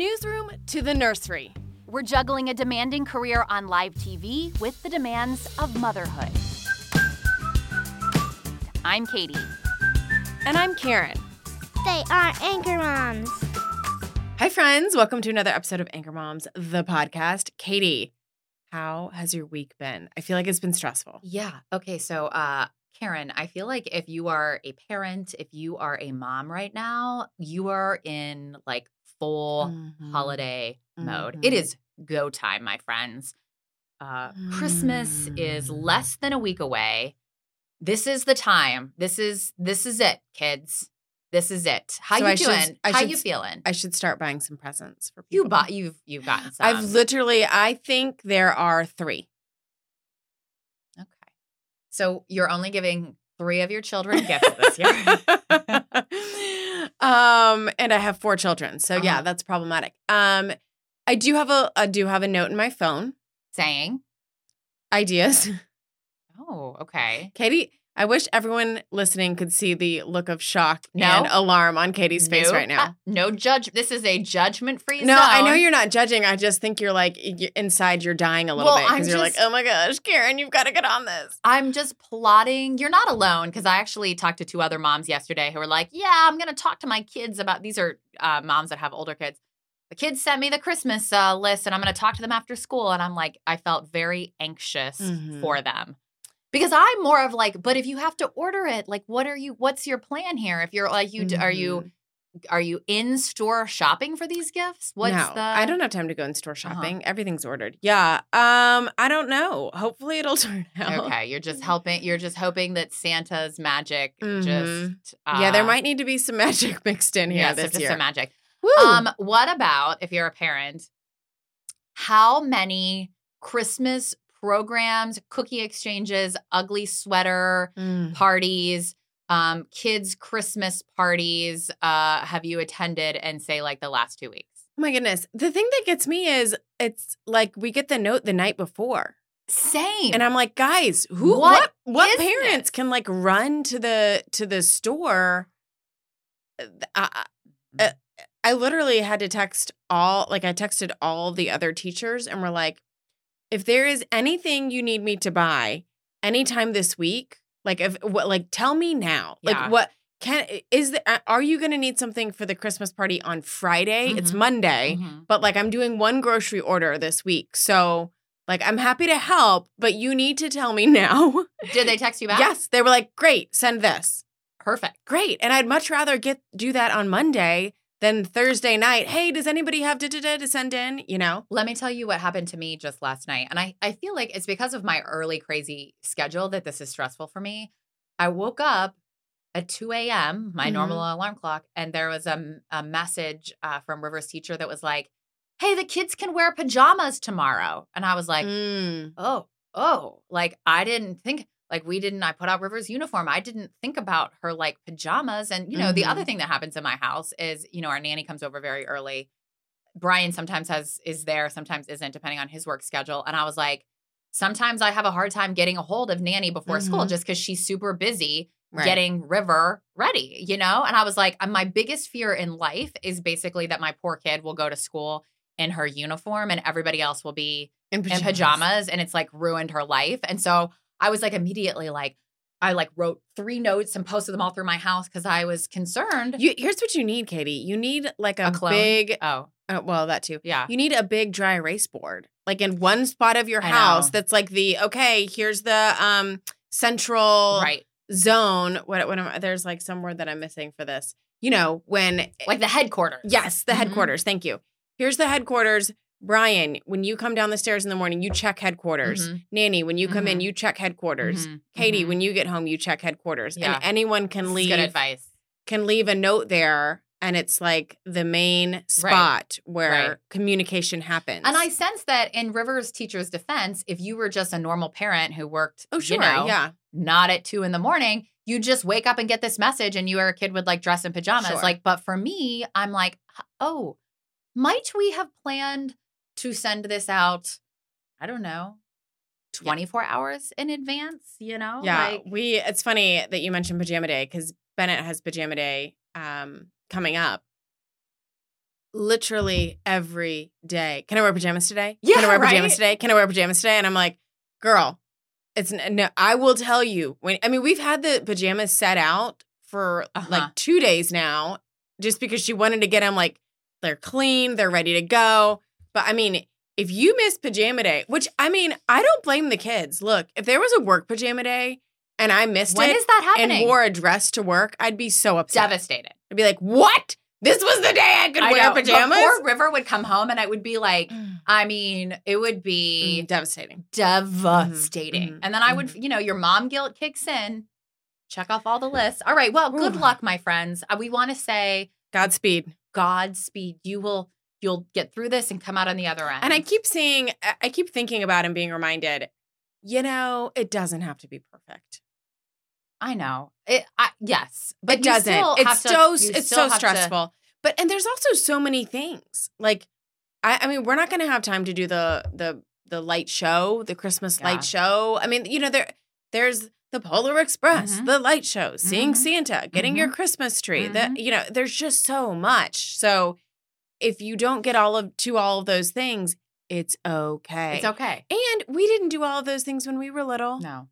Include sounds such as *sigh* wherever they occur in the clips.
Newsroom to the nursery, we're juggling a demanding career on live TV with the demands of motherhood. I'm Katie. And I'm Karen. They are Anchor Moms. Hi, friends. Welcome to another episode of Anchor Moms, the podcast. Katie, how has your week been? I feel like it's been stressful. Yeah. Okay. So, uh, Karen, I feel like if you are a parent, if you are a mom right now, you are in like full Mhm. holiday mode. It Mhm. is go time, my friends. Uh, Christmas is Mm. less than a week away. This is the time. This is this is it, kids. This is it. How So you I doing? I How should you feeling? I should start buying some presents for people. you bought. You've you've gotten some. I've literally, I think there are three. okay. So you're only giving three of your children gifts this year. *laughs* *laughs* um, and I have four children, so yeah, Uh-huh. that's problematic. Um, I do have a, I do have a note in my phone. Saying, Ideas, *laughs* "Oh, okay." Katie. I wish everyone listening could see the look of shock No. and alarm on Katie's face right now. No judge. This is a judgment-free No, I know you're not judging. I just think you're like y- inside you're dying a little Well, bit because you're like, oh my gosh, Karen, you've got to get on this. I'm just plotting. You're not alone because I actually talked to two other moms yesterday who were like, "Yeah, I'm going to talk to my kids about." These are uh, moms that have older kids. The kids sent me the Christmas uh, list, and I'm going to talk to them after school. And I'm like, I felt very anxious Mhm. for them because I'm more of like, but if you have to order it, like, what are you? What's your plan here? If you're like, you d are you are you in store shopping for these gifts? What's Mm-hmm. no, the? I don't have time to go in store Uh-huh. shopping. Everything's ordered. Yeah. Um, I don't know. Hopefully it'll *laughs* turn out. Okay, you're just helping. You're just hoping that Santa's magic Mhm. just. yeah, there uh, might need to be some *laughs* magic mixed in here yes, this just year. some magic. Woo! Um, what about if you're a parent? How many Christmas programs, cookie exchanges, ugly sweater Mm. parties, um, kids' Christmas parties uh, have you attended and say like the last two weeks? Oh my goodness. The thing that gets me is it's like we get the note the night before. Same. And I'm like, guys, who What what what, parents this? can like run to the to the store? Uh, I. I, I literally had to text all like I texted all the other teachers and we're like, if there is anything you need me to buy anytime this week, like if what like tell me now. Yeah. Like what can is the are you going to need something for the Christmas party on Friday? It's Mhm. Monday Mhm. but like I'm doing one grocery order this week. So like I'm happy to help, but you need to tell me *laughs* now. Did they text you back? yes, they were like, "Great, send this." Perfect. Great. And I'd much rather get do that on Monday than Thursday night. Hey, does anybody have da da da to send in, you know? Let me tell you what happened to me just last night. And I, I feel like it's because of my early crazy schedule that this is stressful for me. I woke up at 2 a.m., my Mhm. normal alarm clock, and there was a, a message uh, from River's teacher that was like, hey, the kids can wear pajamas tomorrow. And I was like, Mm. oh, oh, like I didn't think, like we didn't, I put out River's uniform. I didn't think about her like pajamas. And, you know, the Mhm. other thing that happens in my house is, you know, our nanny comes over very early. Brian sometimes has, is there, sometimes isn't, depending on his work schedule. And I was like, sometimes I have a hard time getting a hold of nanny before school Mhm. just because she's super busy Right. getting River ready, you know? And I was like, my biggest fear in life is basically that my poor kid will go to school in her uniform and everybody else will be in in pajamas and it's like ruined her life. And so I was like immediately like, I like wrote three notes and posted them all through my house because I was concerned. You, here's what you need, Katie. You need like a, A big, oh, uh, well, that too. yeah. You need a big dry erase board, like in one spot of your I house. know. That's like the okay. Here's the um central Right. zone. What what am I, there's like some word that I'm missing for this. You know when Like the headquarters. yes, the Mhm. headquarters. Thank you. Here's the headquarters. Brian, when you come down the stairs in the morning, you check headquarters. Mhm. Nanny, when you come in, Mhm. you check headquarters. Mhm. Katie, Mhm. when you get home, you check headquarters. Yeah. And anyone can This leave good advice. can leave a note there and it's like the main spot where Right. communication happens. And I sense that in River's teacher's defense, if you were just a normal parent who worked, Oh, sure. you know, yeah. not at two in the morning, you just wake up and get this message and you are a kid would like dress in pajamas. Sure. Like, but for me, I'm like, oh, might we have planned to send this out? I don't know, 24 hours in advance, you know? Yeah, Like, we. It's funny that you mentioned pajama day because Bennett has pajama day um, coming up. Literally every day. Can I wear pajamas today? Yeah, Can I Yeah, wear pajamas today? Can I wear pajamas today? And I'm like, girl, it's no. I will tell you when. I mean, we've had the pajamas set out for Uh-huh. like two days now, just because she wanted to get them like they're clean, they're ready to go. But I mean, if you miss pajama day, which I mean, I don't blame the kids. Look, if there was a work pajama day and I missed when it is that happening? and wore a dress to work, I'd be so upset. Devastated. I'd be like, "What? This was the day I could I wear know. pajamas." Before River would come home and I would be like, I mean, it would be Mm, devastating. devastating. mhm, And then I would, you know, your mom guilt kicks in. Check off all the lists. All right. Well, good Ooh. luck, my friends. Uh, we want to say Godspeed. Godspeed. You will, you'll get through this and come out on the other end. And I keep seeing, I- keep thinking about and being reminded, you know, it doesn't have to be perfect. I know it. I, yes, but it doesn't. It's to- so it's so have to- stressful. But and there's also so many things. Like, I, I mean, we're not going to have time to do the the the light show, the Christmas Yeah. light show. I mean, you know, there there's the Polar Express, Mhm. the light show, seeing Mhm. Santa, getting your Christmas tree. The Mhm. you know, there's just so much. So if you don't get all of to all of those things, it's okay. It's okay. And we didn't do all of those things when we were little. No,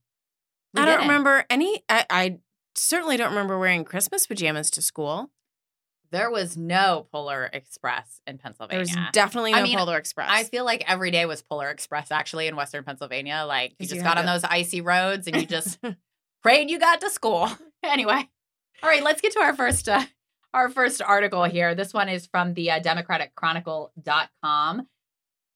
We I don't didn't. remember any. I, I certainly don't remember wearing Christmas pajamas to school. There was no Polar Express in There Pennsylvania. was definitely no I mean, Polar Express. I feel like every day was Polar Express actually in Western Pennsylvania. Like you just you got on those icy roads and you just *laughs* prayed you got to school. *laughs* anyway, all right, let's get to our first uh, our first article here. This one is from the uh, democratandchronicle.com.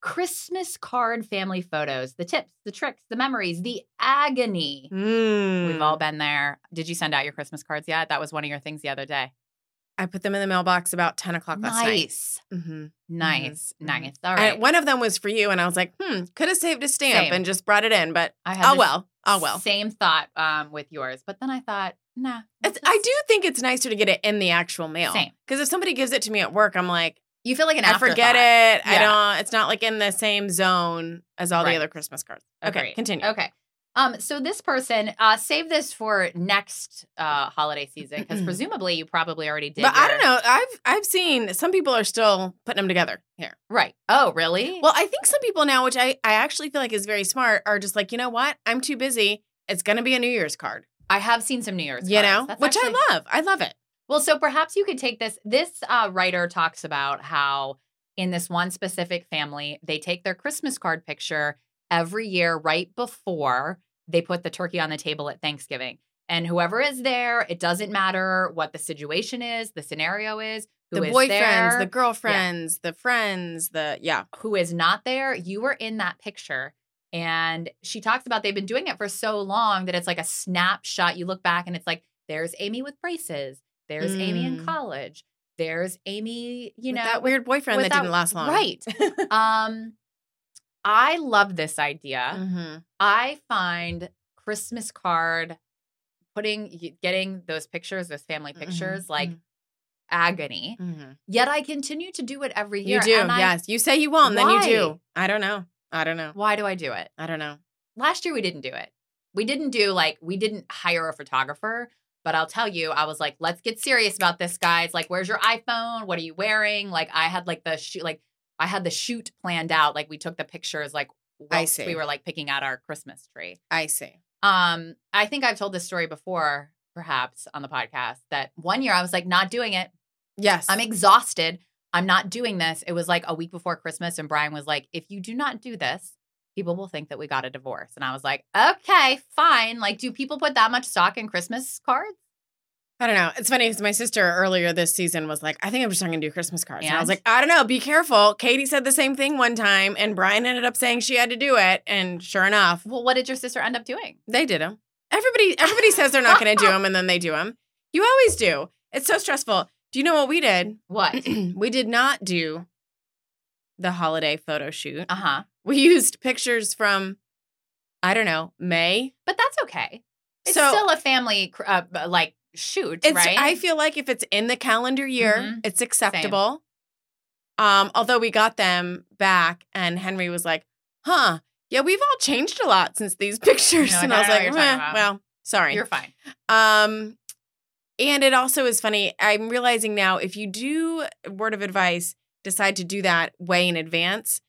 Christmas card family photos, the tips, the tricks, the memories, the agony. Mm. We've all been there. Did you send out your Christmas cards yet? That was one of your things the other day. I put them in the mailbox about ten o'clock last night. Nice. Mm-hmm. Nice. Mhm. Nice. All right. one of them was for you, and I was like, hmm, could have saved a stamp Same. and just brought it in, but I had oh well, oh well. Same thought um, with yours, but then I thought, nah. It's, let's I do think it's nicer to get it in the actual mail. Same. Because if somebody gives it to me at work, I'm like, You feel like an I forget it. I don't. It's not like in the same zone as all Right. the other Christmas cards. Okay, Agreed. continue. Okay. Um, so this person, uh, save this for next uh holiday season because presumably you probably already did. But I don't know. I've I've seen some people are still putting them together here. Right. Oh, really? Well, I think some people now, which I I actually feel like is very smart, are just like, you know what? I'm too busy. It's gonna be a New Year's card. I have seen some New Year's. You cards. know, That's which actually- I love. I love it. Well, so perhaps you could take this. This uh, writer talks about how in this one specific family, they take their Christmas card picture every year right before they put the turkey on the table at Thanksgiving. And whoever is there, it doesn't matter what the situation is, the scenario is, who the is boyfriends, there, the girlfriends, the friends, the yeah. who is not there, you were in that picture. And she talks about they've been doing it for so long that it's like a snapshot. You look back and it's like, there's Amy with braces. There's Amy in Mm. college. There's Amy, you With know, that weird boyfriend that, that- didn't last long. Right. *laughs* um, I love this idea. hmm I find Christmas card putting getting those pictures, those family pictures, like mhm. agony. hmm Yet I continue to do it every year. You do. and I- yes. You say you won't, then you do. I don't know. I don't know. Why do I do it? I don't know. last year we didn't do it. We didn't do like we didn't hire a photographer, but I'll tell you, I was like, let's get serious about this, guys. Like, where's your iPhone? What are you wearing? Like, I had like the shoot, like I had the shoot planned out. Like, we took the pictures. Like, I see. we were like picking out our Christmas tree. I see. Um, I think I've told this story before, perhaps on the podcast. That one year I was like, not doing it. Yes. I'm exhausted. I'm not doing this. It was like a week before Christmas, and Brian was like, if you do not do this, people will think that we got a divorce. And I was like, okay, fine. Like, do people put that much stock in Christmas cards? I don't know. It's funny because my sister earlier this season was like, I think I'm just not going to do Christmas cards. And? I was like, I don't know. Be careful. Katie said the same thing one time, and Brian ended up saying she had to do it. And sure enough, Well, what did your sister end up doing? they did them. Everybody, everybody says they're not going to do *laughs* them, and then they do them. You always do. It's so stressful. Do you know what we did? What? *clears throat* we did not do the holiday photo shoot. Uh huh. We used pictures from, I don't know, May. But that's okay. It's So- still a family uh, like shoot, It's, right? I feel like if it's in the calendar year, Mhm. it's acceptable. Um, although we got them back, and Henry was like, "Huh, yeah, we've all changed a lot since these *laughs* pictures." Like, and "I I was like, what you're talking "Eh, "Well, sorry." You're fine. Um, and it also is funny. I'm realizing now if you do word of advice, decide to do that way in advance,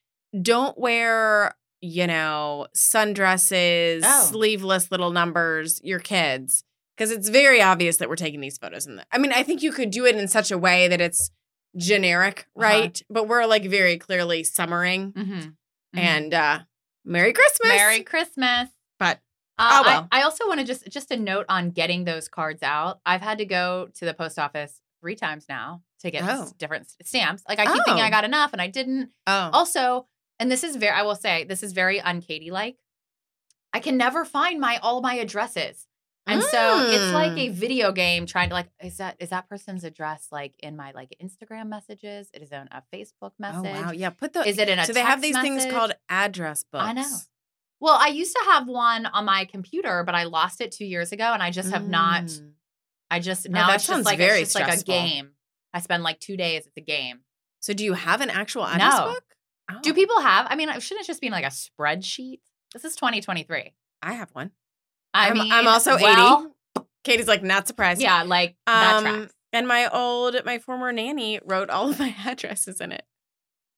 don't wear, you know, sundresses, Oh. sleeveless little numbers, your kids. Because it's very obvious that we're taking these photos. In the, I mean, I think you could do it in such a way that it's generic, Uh-huh. right? But we're like very clearly summering. Mm-hmm. And uh Merry Christmas. Merry Christmas. But Uh, Oh, well. I, I also want to just just a note on getting those cards out. I've had to go to the post office three times now to get Oh. different stamps. Like I keep thinking Oh. I got enough, and I didn't. oh. Also, and this is very I will say this is very un-Katie like. I can never find my all my addresses. And so it's like Mm. a video game trying to like is that is that person's address like in my like Instagram messages? It is on a Facebook message. Oh message. wow. Yeah. Put the Is it in a so they have these things called address books. I know. Well, I used to have one on my computer, but I lost it two years ago, and I just have not. Mm. I just Oh, now that it's just sounds like very it's just like a game. I spend like two days. It's a game. So do you have an actual address No. book? Do Oh, people have? I mean, shouldn't it just be in like a spreadsheet? This is 2023. I have one. I I'm, mean, I'm also well, 80. Katie's like not surprised. Yeah, like Um, and my old, my former nanny wrote all of my *laughs* addresses in it.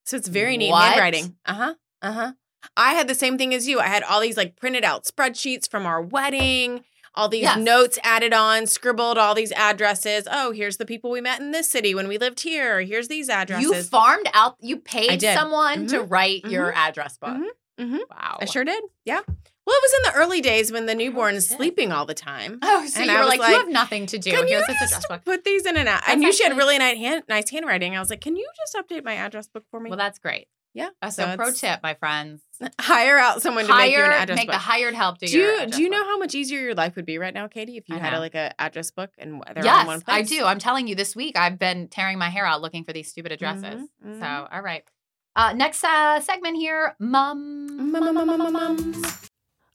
So it's very neat What? handwriting. Uh huh. Uh huh. I had the same thing as you. I had all these like printed out spreadsheets from our wedding, all these Yes. notes added on, scribbled all these addresses. Oh, here's the people we met in this city when we lived here. Here's these addresses. You farmed out. You paid someone to Mhm. write your address book. Mhm. Mhm. Wow. I sure did. Yeah. Well, it was in the early days when the newborn is sleeping all the time. Oh, so And you I were was like, you have nothing to do. Can you Here's just address book. put these in an app? I knew she had really nice, hand, nice handwriting. I was like, can you just update my address book for me? Well, that's great. yeah. Uh, so, pro tip, my friends, *laughs* Hire out someone to make you an hire address make book. the hired help do, do your you do you know book. how much easier your life would be right now, Katie, if you I had a, like a address book and they're all in one Yes, place? I do. I'm telling you, this week I've been tearing my hair out looking for these stupid addresses. Mhm, So, mhm. all right. Uh, next uh, segment here, mum, Mum, mum, mum, mum, mums.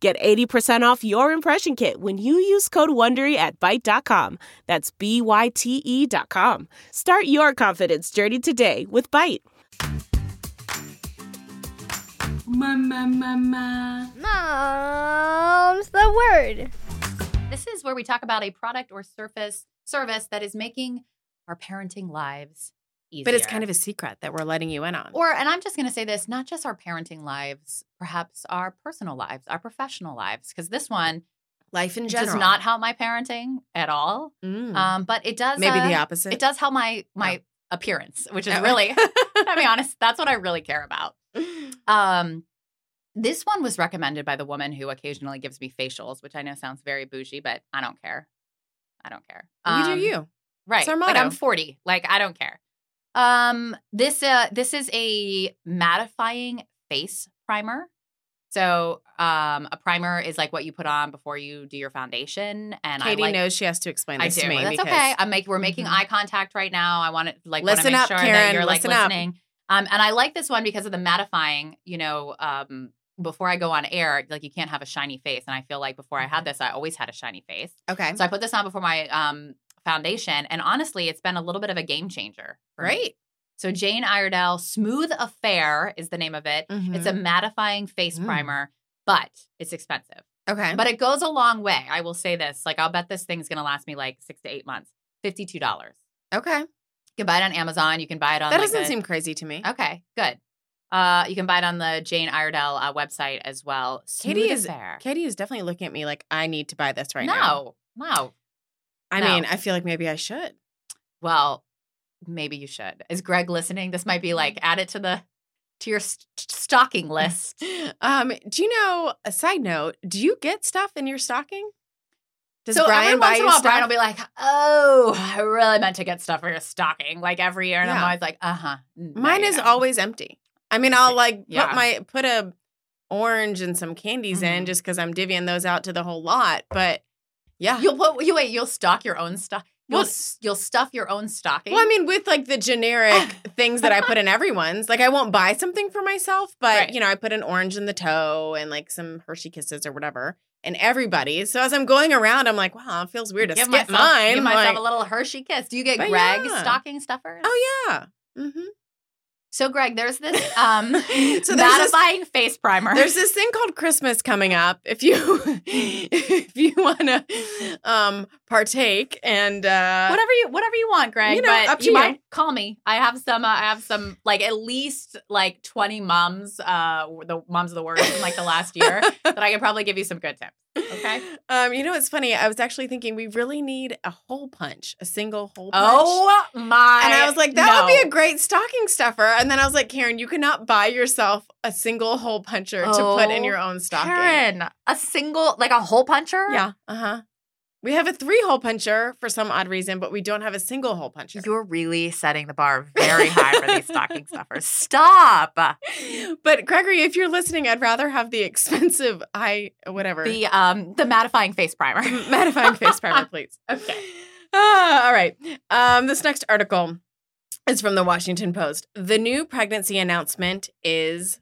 Get 80% off your impression kit when you use code WONDERY at Byte.com. That's B-Y-T-E dot com. Start your confidence journey today with Byte. Mom's the word. This is where we talk about a product or surface service that is making our parenting lives easier. But it's kind of a secret that we're letting you in on. or, and I'm just going to say this: not just our parenting lives, perhaps our personal lives, our professional lives, because this one life in general does not help my parenting at all. Mm. Um, but it does maybe uh, the opposite. It does help my my appearance, which is Oh. really, *laughs* to be *laughs* honest, that's what I really care about. *laughs* Um, this one was recommended by the woman who occasionally gives me facials, which I know sounds very bougie, but I don't care. I don't care. you Um, do you. Right. Like I'm 40. Like I don't care. Um this uh this is a mattifying face primer. So um a primer is like what you put on before you do your foundation and Katie I like knows she has to explain I this do. to me. That's okay. I'm make we're making Mhm. eye contact right now. I want to like Listen make up, sure that Karen. you're like Listen up. listening. Um, and I like this one because of the mattifying. You know, um, before I go on air, like you can't have a shiny face, and I feel like before I had this, I always had a shiny face. Okay. So I put this on before my um foundation, and honestly, it's been a little bit of a game changer. me. Great. So Jane Iredale Smooth Affair is the name of it. It's a mattifying face Mm. primer, but it's expensive. okay. But it goes a long way. I will say this. Like I'll bet this thing's gonna last me like six to eight months. Fifty-two dollars. okay. You can buy it on Amazon. You can buy it on That like doesn't the- seem crazy to me. okay. Good. Uh, you can buy it on the Jane Iredale uh, website as well. Katie Smooth is Affair. Katie is definitely looking at me like I need to buy this right now. no, no. I no. mean, I feel like maybe I should. Well, maybe you should. Is Greg listening? This might be like add it to the to your st- stocking *laughs* list. Um, do you know a side note? Do you get stuff in your stocking? Does so Brian every buy once in a while, stuff? Brian will be like, "Oh, I really meant to get stuff for your stocking." Like every year, and I'm always like, "Uh huh." Mine is always empty. I mean, I'll like Yeah. put my put a orange and some candies in Mhm. just because I'm divvying those out to the whole lot. But yeah, You'll put you wait. You'll stock your own stuff. You'll Well- you'll stuff your own stocking. well, I mean, with like the generic *laughs* things that I put in everyone's, like I won't buy something for myself, but Right. you know, I put an orange in the toe and like some Hershey Kisses or whatever, and everybody's. So as I'm going around, I'm like, wow, it feels weird to give skip myself, mine. Give myself like, a little Hershey kiss. Do you get Greg yeah. stocking stuffers? oh yeah. hmm So, Greg, there's this um, *laughs* So there's this- mattifying face primer. There's this thing called Christmas coming up. If you *laughs* if you want to um partake and uh whatever you whatever you want, Greg. You know, but up to you you. might call me. I have some. Uh, I have some like at least like twenty moms. Uh, the moms of the word in like the last year *laughs* that I could probably give you some good tips. Okay. Um, you know what's funny? I was actually thinking we really need a hole punch, a single hole punch. Oh my! and I was like, that would be a great stocking stuffer. And then I was like, Karen, you cannot buy yourself a single hole puncher to put in Oh, your own stocking. Karen, a single like a hole puncher. Yeah. Uh huh. We have a three hole puncher for some odd reason, but we don't have a single hole puncher. You're really setting the bar *laughs* very high for these stocking stuffers. Stop. but Gregory, if you're listening, I'd rather have the expensive eye, whatever. The um the mattifying face primer. mattifying face primer, *laughs* please. Okay. Ah, all right. Um, this next article is from the Washington Post. The new pregnancy announcement is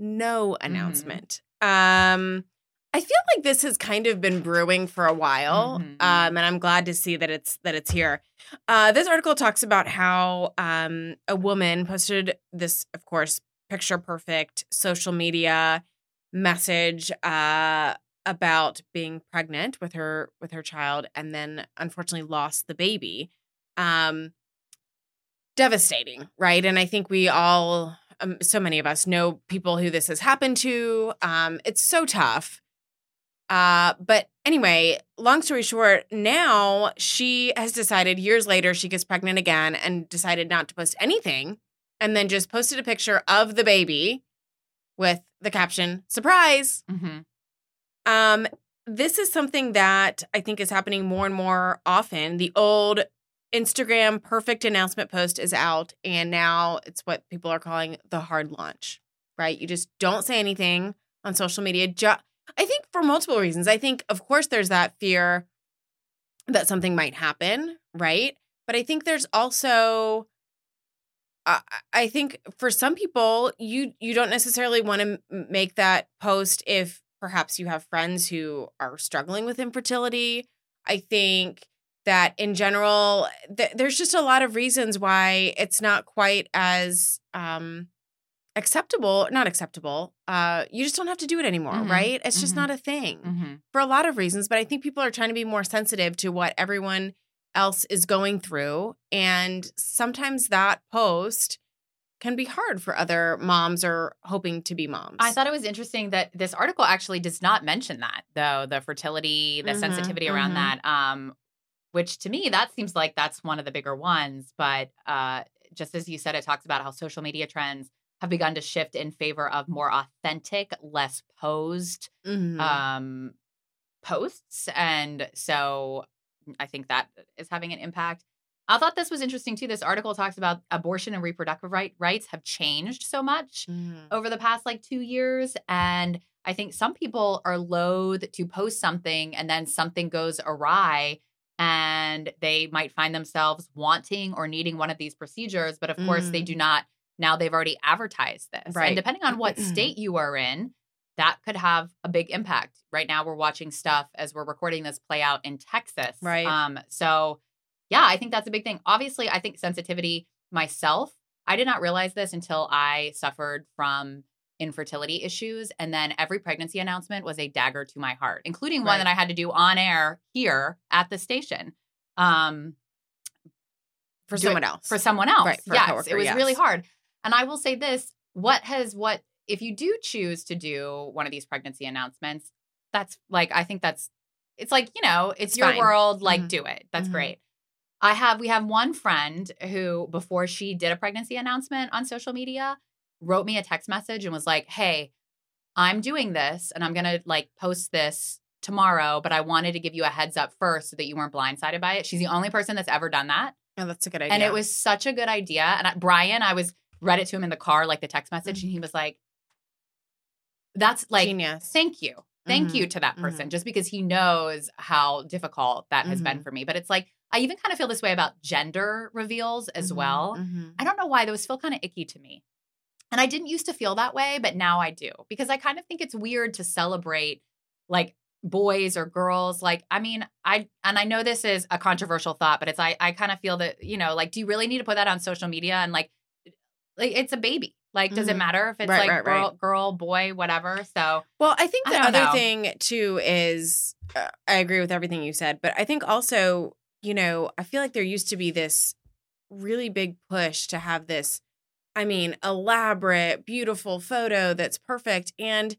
no announcement. Um, I feel like this has kind of been brewing for a while, Mhm, um, and I'm glad to see that it's that it's here. Uh, this article talks about how um, a woman posted this, of course, picture perfect social media message uh, about being pregnant with her with her child, and then unfortunately lost the baby. Um, devastating, right? And I think we all, um, so many of us, know people who this has happened to. Um, it's so tough. Uh, but anyway, long story short, now she has decided years later she gets pregnant again and decided not to post anything and then just posted a picture of the baby with the caption surprise. Mm-hmm. Um, this is something that I think is happening more and more often. The old Instagram perfect announcement post is out, and now it's what people are calling the hard launch, right? You just don't say anything on social media. Ju- I think for multiple reasons. I think, of course, there's that fear that something might happen, right? But I think there's also I I think for some people, you you don't necessarily want to m- make that post if perhaps you have friends who are struggling with infertility. I think that in general, th- there's just a lot of reasons why it's not quite as um, acceptable. Not acceptable. Uh, you just don't have to do it anymore, Mhm. right? It's just Mhm. not a thing Mm-hmm. for a lot of reasons. But I think people are trying to be more sensitive to what everyone else is going through, and sometimes that post can be hard for other moms or hoping to be moms. I thought it was interesting that this article actually does not mention that, though the fertility, the Mhm, sensitivity around mhm. that. Um, which to me, that seems like that's one of the bigger ones. But uh, just as you said, it talks about how social media trends have begun to shift in favor of more authentic, less posed Mhm. um, posts. And so I think that is having an impact. I thought this was interesting too. This article talks about abortion and reproductive right, rights have changed so much Mhm. over the past like two years. And I think some people are loath to post something and then something goes awry and they might find themselves wanting or needing one of these procedures. But of course, they Mm. do not. Now they've already advertised this. Right. And depending on what state you are in, that could have a big impact. Right now, we're watching stuff as we're recording this play out in Texas. Right. Um, so, yeah, I think that's a big thing. Obviously, I think sensitivity myself, I did not realize this until I suffered from infertility issues. And then every pregnancy announcement was a dagger to my heart, including one Right. that I had to do on air here at the station. Um, for someone it else. For someone else. Right, for yes. coworker, it was really hard. And I will say this what has what, if you do choose to do one of these pregnancy announcements, that's like, I think that's, it's like, you know, it's, It's your fine. world, like Mhm. do it. That's Mhm. great. I have we have one friend who before she did a pregnancy announcement on social media wrote me a text message and was like, "Hey, I'm doing this and I'm going to like post this tomorrow, but I wanted to give you a heads up first so that you weren't blindsided by it." She's the only person that's ever done that. Oh, that's a good idea. And it was such a good idea. And I, Brian, I was read it to him in the car like the text message and he was like that's like genius. thank you. Thank Mhm. you to that person just because he knows how difficult that has Mm-hmm. been for me. But it's like I even kind of feel this way about gender reveals as Mhm, well. I don't know why those feel kind of icky to me. And I didn't used to feel that way, but now I do because I kind of think it's weird to celebrate like boys or girls. Like, I mean, I, and I know this is a controversial thought, but it's, I, I kind of feel that, you know, like, do you really need to put that on social media? And like, like it's a baby. Like, does it Mhm. matter if it's Right, like right, girl, right. girl, boy, whatever? So, Well, I think the don't other know. thing too is uh, I agree with everything you said, but I think also, you know, I feel like there used to be this really big push to have this, I mean, elaborate, beautiful photo that's perfect. And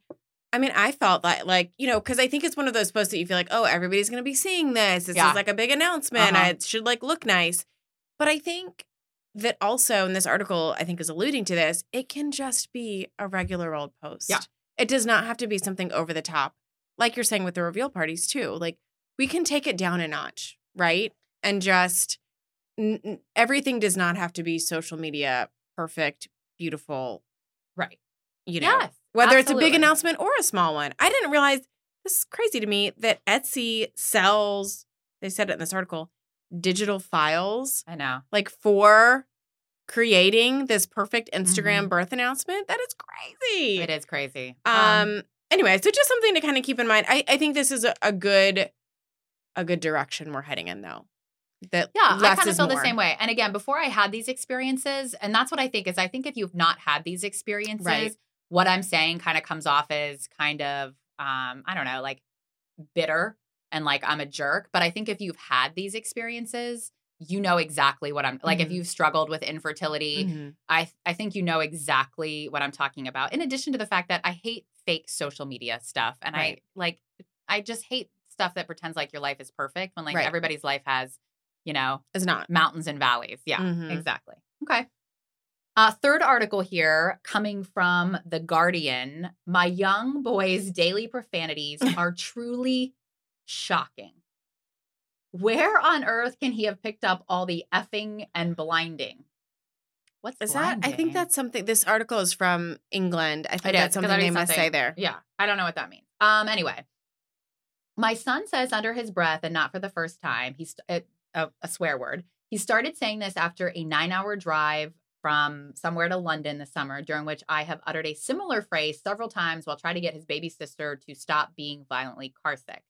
I mean, I felt that like, you know, because I think it's one of those posts that you feel like, oh, everybody's going to be seeing this. This Yeah. is like a big announcement. Uh-huh. It should like look nice. But I think that also, in this article I think is alluding to this, it can just be a regular old post. Yeah. It does not have to be something over the top. Like you're saying with the reveal parties too. Like we can take it down a notch, right? And just n- everything does not have to be social media perfect, beautiful, right. you know. Yes. whether it's a big announcement or a small one. I didn't realize this is crazy to me that Etsy sells, they said it in this article, digital files I know. like for creating this perfect Instagram Mhm. birth announcement. That is crazy. It is crazy. Um, anyway, so just something to kind of keep in mind. I, I think this is a, a good a good direction we're heading in though. That Yeah, I kind of feel more. the same way. And again, before I had these experiences, and that's what I think is I think if you've not had these experiences, Right. what I'm saying kind of comes off as kind of um, I don't know, like bitter and like I'm a jerk. But I think if you've had these experiences, you know exactly what I'm like. If Mhm. you've struggled with infertility, Mhm. I I think you know exactly what I'm talking about. In addition to the fact that I hate fake social media stuff, and Right. I like I just hate stuff that pretends like your life is perfect when like Right. everybody's life has, you know, is not. mountains and valleys. Yeah, Mhm. exactly. Okay. Uh, third article here coming from The Guardian. My young boy's daily profanities *laughs* are truly shocking. Where on earth can he have picked up all the effing and blinding? What's Is that I think that's something this article is from England. I think that's something that they must say there. Yeah, I don't know what that means. Um, anyway, my son says under his breath, and not for the first time, he's it, a, a swear word. He started saying this after a nine-hour drive from somewhere to London this summer, during which I have uttered a similar phrase several times while trying to get his baby sister to stop being violently carsick.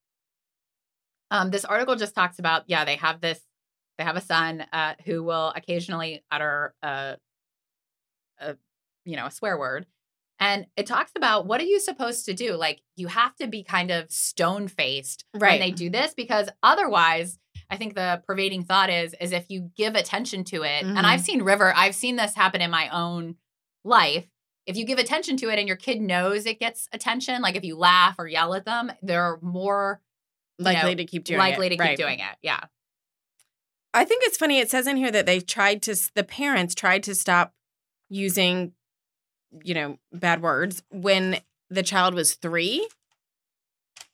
Um, this article just talks about, yeah, they have this, they have a son uh, who will occasionally utter a, a, you know, a swear word. And it talks about what are you supposed to do? Like you have to be kind of stone faced when Right. they do this because otherwise, I think the pervading thought is is if you give attention to it, and I've seen River, I've seen this happen in my own life. If you give attention to it and your kid knows it gets attention, like if you laugh or yell at them, they're more Likely know, to keep doing likely it. to keep Right. doing it. Yeah. I think it's funny. It says in here that they tried to, the parents tried to stop using, you know, bad words when the child was three.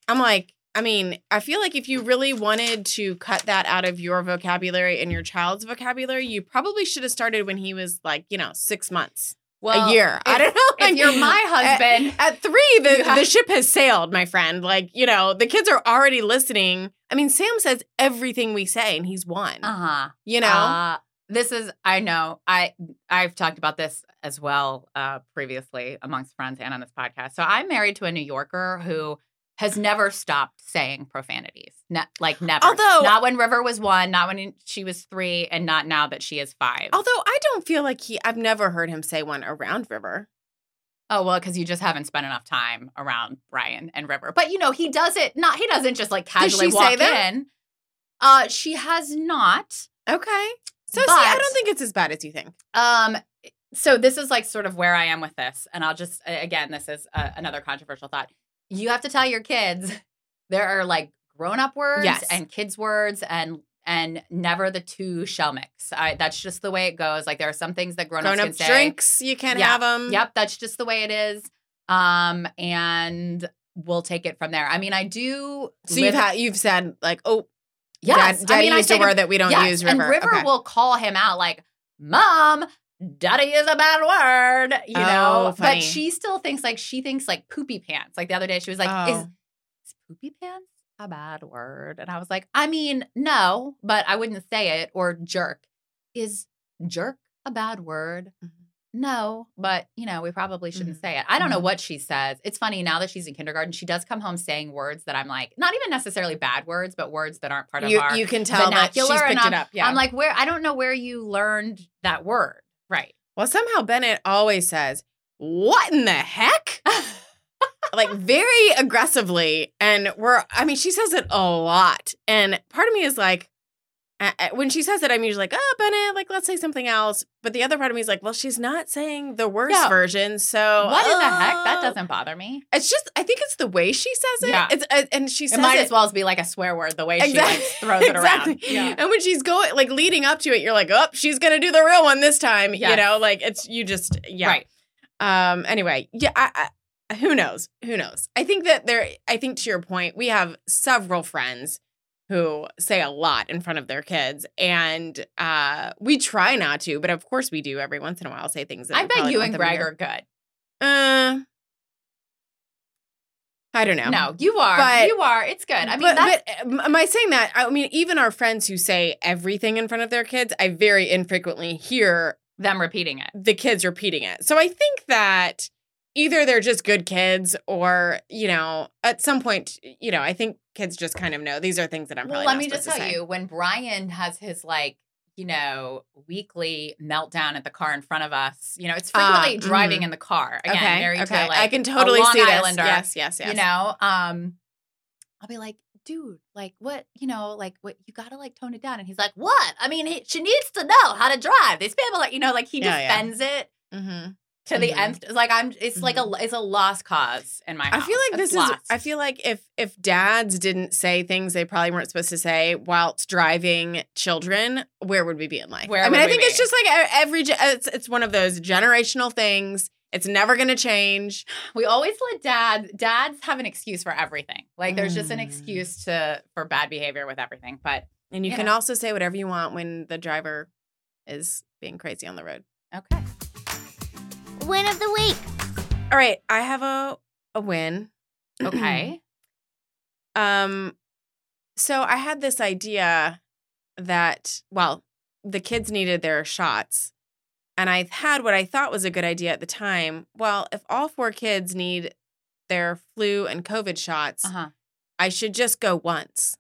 I'm like, I mean, I feel like if you really wanted to cut that out of your vocabulary and your child's vocabulary, you probably should have started when he was like, you know, six months, Well, a year. I don't know. If like- you're my *laughs* husband, At three, the, have- the ship has sailed, my friend. Like, you know, the kids are already listening. I mean, Sam says everything we say, and he's one. uh huh. you know? Uh, this is I know I I've talked about this as well uh, previously amongst friends and on this podcast. So I'm married to a New Yorker who has never stopped saying profanities. Ne- like never. Although- not when River was one, not when she was three, and not now that she is five. Although I don't feel like he, I've never heard him say one around River. Oh well, because you just haven't spent enough time around Brian and River. But you know, he does it not. He doesn't just like casually walk in. Uh, she has not. Okay. So see, I don't think it's as bad as you think. Um, so this is like sort of where I am with this, and I'll just again, this is uh another controversial thought. You have to tell your kids there are like grown up words Yes. and kids words, and and never the two shall mix. I, that's just the way it goes. Like there are some things that grown-ups Grown can up say. drinks, you can't Yeah. have them. Yep, that's just the way it is. Um, and we'll take it from there. I mean, I do. So live- you've had you've said like, oh, yeah, Dad, Daddy I mean, I used say a word that we don't yes, use. and River, River Okay. will call him out like, "Mom, daddy is a bad word," you Oh, know. funny. But she still thinks like she thinks like poopy pants. Like the other day, she was like, Oh. "Is, is poopy pants a bad word?" And I was like, "I mean, no, but I wouldn't say it." Or jerk is jerk a bad word? Mhm. No, but you know, we probably shouldn't Mhm. say it. I don't know Mhm. what she says. It's funny now that she's in kindergarten, she does come home saying words that I'm like, not even necessarily bad words, but words that aren't part you, of our you can tell that she's vernacular. picked and I'm, it up. Yeah. I'm like, where I don't know where you learned that word. Right. well, somehow Bennett always says, "What in the heck?" *laughs* like very aggressively, and we're. I mean, she says it a lot, and part of me is like. When she says it, I'm usually like, "Oh, Bennett, like let's say something else." But the other part of me is like, "Well, she's not saying the worst Yeah. version, so what in the heck? That uh, doesn't bother me. It's just, I think it's the way she says it. Yeah. It's uh, and she says It might it as well as be like a swear word the way she like, throws it exactly. around. Yeah. And when she's going, like leading up to it, you're like, oh, she's gonna do the real one this time. You know, like it's you just yeah. Right. Um. Anyway, yeah. I, I, who knows? Who knows? I think that there. I think to your point, we have several friends who say a lot in front of their kids, and uh, we try not to, but of course we do every once in a while say things. that I bet you and want them to Greg are good. Uh, I don't know. No, you are. But- you are. It's good. I mean, but, um, am I saying that? I mean, even our friends who say everything in front of their kids, I very infrequently hear them repeating it. the kids repeating it. So I think that either they're just good kids or, you know, at some point, you know, I think kids just kind of know these are things that I'm probably Well, let me just tell you, when Brian has his like, you know, weekly meltdown at the car in front of us, you know, it's Ah, frequently driving mhm. in the car. Again, okay, married okay. to like I can totally see this. Yes, yes, yes. You know, um, I'll be like, dude, like what, you know, like what you gotta like tone it down. And he's like, what? I mean, he, she needs to know how to drive. These people, like, you know, like he Yeah, yeah. defends it hmm to the Mhm. nth. Like I'm. It's like a. It's a lost cause in my house. I feel like this It's is. I feel like if if dads didn't say things they probably weren't supposed to say whilst driving children, where would we be in life? Where I mean, I think it's just like every. It's it's one of those generational things. It's never going to change. We always let dad dads have an excuse for everything. Like there's just an Mm. excuse to for bad behavior with everything. But And you Yeah. can also say whatever you want when the driver is being crazy on the road. okay. Win of the week. All right, I have a a win. *clears throat* Okay. Um so I had this idea that well, the kids needed their shots. And I had what I thought was a good idea at the time. Well, if all four kids need their flu and COVID shots, uh-huh. I should just go once.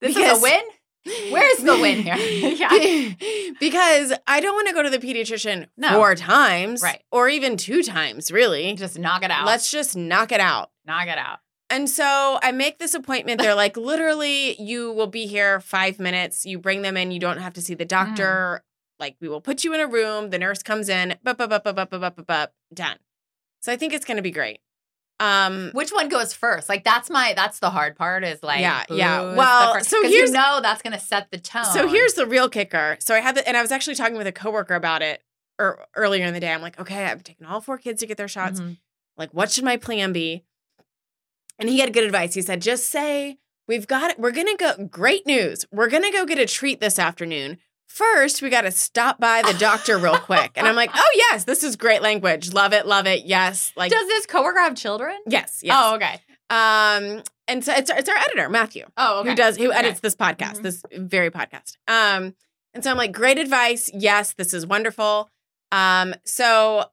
This is a win? Where's the win here? *laughs* *laughs* yeah. because I don't want to go to the pediatrician No. four times, Right. Or even two times, really. Just knock it out. Let's just knock it out. knock it out. And so I make this appointment. They're like, literally, you will be here five minutes. You bring them in. You don't have to see the mm. doctor. Like, we will put you in a room. The nurse comes in. Bup, bup, bup, bup, bup, bup, bup, bup, bup, done. So I think it's going to be great. Um, Which one goes first? Like that's my that's the hard part is like Yeah, yeah. Well, first- so here's- you know that's gonna set the tone. So here's the real kicker. So I had the, and I was actually talking with a coworker about it er, earlier in the day. I'm like, okay, I've taken all four kids to get their shots. Mhm. Like, what should my plan be? And he had good advice. He said, just say, we've got it. We're going to go, great news. We're going to go get a treat this afternoon. First, we got to stop by the doctor real quick. And I'm like, oh, yes, this is great language. Love it. Love it. Yes. Like, Does this coworker have children? yes. Yes. Oh, okay. Um, and so it's, it's our editor, Matthew Oh, okay. who does who Okay. edits this podcast, Mhm. this very podcast. Um, and so I'm like, great advice. Yes, this is wonderful. Um, so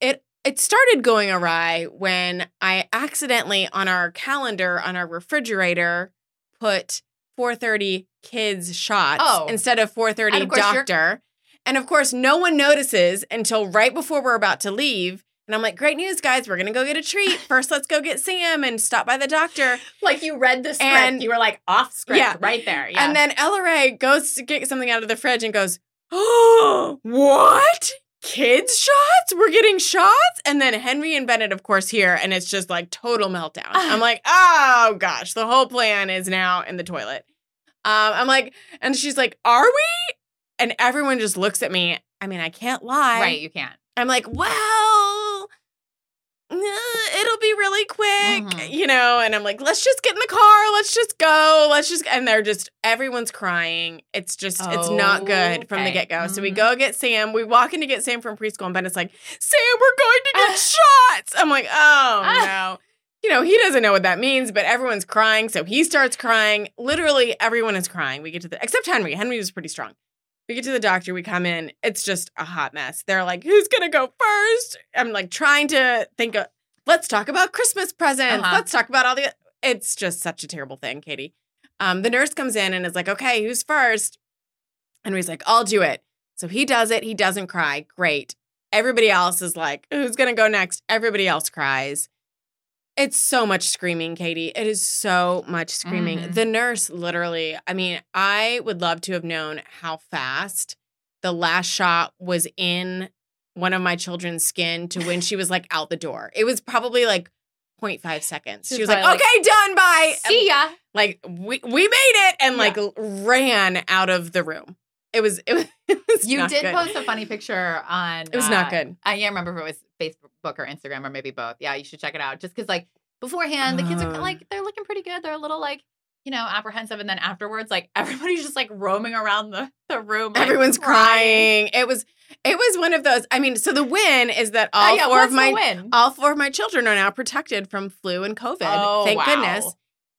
it it started going awry when I accidentally on our calendar on our refrigerator put 4:30 kids shots Oh. instead of 4:30 And of course you're- doctor. And of course, no one notices until right before we're about to leave. And I'm like, great news, guys. We're going to go get a treat. *laughs* First, let's go get Sam and stop by the doctor. Like you read the script, And- you were like off script Yeah. right there. Yeah. And then Ella Ray goes to get something out of the fridge and goes, Oh, *gasps* what? Kids shots? We're getting shots? And then Henry and Bennett, of course, here, and it's just like total meltdown. I'm *sighs* like, oh gosh, the whole plan is now in the toilet. um, I'm like, and she's like, are we? And everyone just looks at me. I mean, I can't lie. Right, you can't. I'm like, well, it'll be really quick, Mhm. you know. And I'm like, let's just get in the car. Let's just go. Let's just. And they're just everyone's crying. It's just it's not good from the get go. So we Mhm. go get Sam. We walk in to get Sam from preschool, and Ben is like, Sam, we're going to get *laughs* shots. I'm like, oh *laughs* no. You know, he doesn't know what that means, but everyone's crying. So he starts crying. Literally, everyone is crying. We get to the, except Henry. Henry was pretty strong. We get to the doctor, we come in, it's just a hot mess. They're like, who's gonna go first? I'm like trying to think of, let's talk about Christmas presents. Uh-huh. Let's talk about all the, it's just such a terrible thing, Katie. Um, the nurse comes in and is like, okay, who's first? And he's like, I'll do it. So he does it. He doesn't cry. Great. Everybody else is like, who's gonna go next? Everybody else cries. It's so much screaming, Katie. It is so much screaming. Mhm. The nurse literally, I mean, I would love to have known how fast the last shot was in one of my children's skin to when she was like out the door. It was probably like 0.5 seconds. She was like, probably okay, done, bye. See ya. Like we we made it and like ran out of the room. It was it was, *laughs* it was You not did good. post a funny picture on. It was not uh, good. I can't remember if it was Facebook or Instagram or maybe both. Yeah, you should check it out. Just because, like, beforehand, the kids are Uh. like, they're looking pretty good. They're a little, like, you know, apprehensive. And then afterwards, like, *laughs* everybody's just like roaming around the, the room. like, Everyone's crying. It was it was one of those. I mean, so the win is that all Oh, yeah, four of my all four of my children are now protected from flu and COVID. Oh, thank wow. goodness.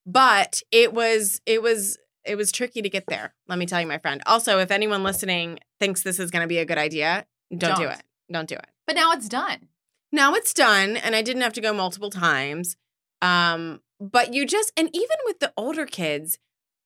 But it was it was it was tricky to get there. Let me tell you, my friend. Also, if anyone listening thinks this is going to be a good idea, don't, do Don't. it. Don't do it. But now it's done. Now it's done, and I didn't have to go multiple times. Um, but you just and even with the older kids,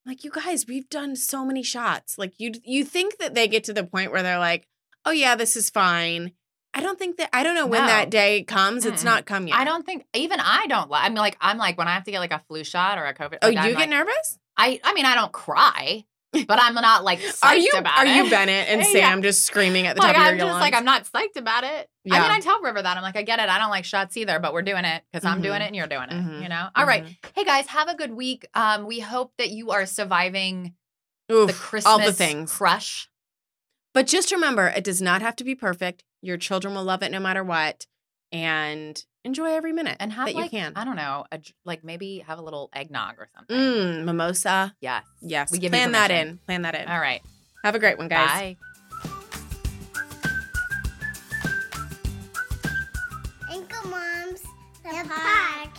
like you guys, we've done so many shots. Like you you think that they get to the point where they're like, oh yeah, this is fine. I don't think that I don't know when No. that day comes. It's Mm-mm. not come yet. I don't think, even I don't, li- I mean, like, I'm like, when I have to get like a flu shot or a COVID. Oh, like, you I'm get like, nervous? I, I mean, I don't cry, but I'm not like, *laughs* psyched Are you about are it. you Bennett and *laughs* Yeah. Sam just screaming at the like top of your lungs? I'm just like I'm not psyched about it. Yeah. I mean, I tell River that I'm like, I get it. I don't like shots either, but we're doing it because I'm doing Mhm. it and you're doing it. Mhm. You know. All right, Mhm. hey guys, have a good week. Um, we hope that you are surviving Oof, the Christmas all the things. crush. But just remember, it does not have to be perfect. Your children will love it no matter what, and enjoy every minute And have that like you can. I don't know, a, j- like maybe have a little eggnog or something. Mm, mimosa. Yes. Yes. We give Plan that in. Plan that in. All right. Have a great one, guys. Bye. Anchor Moms, the, podcast.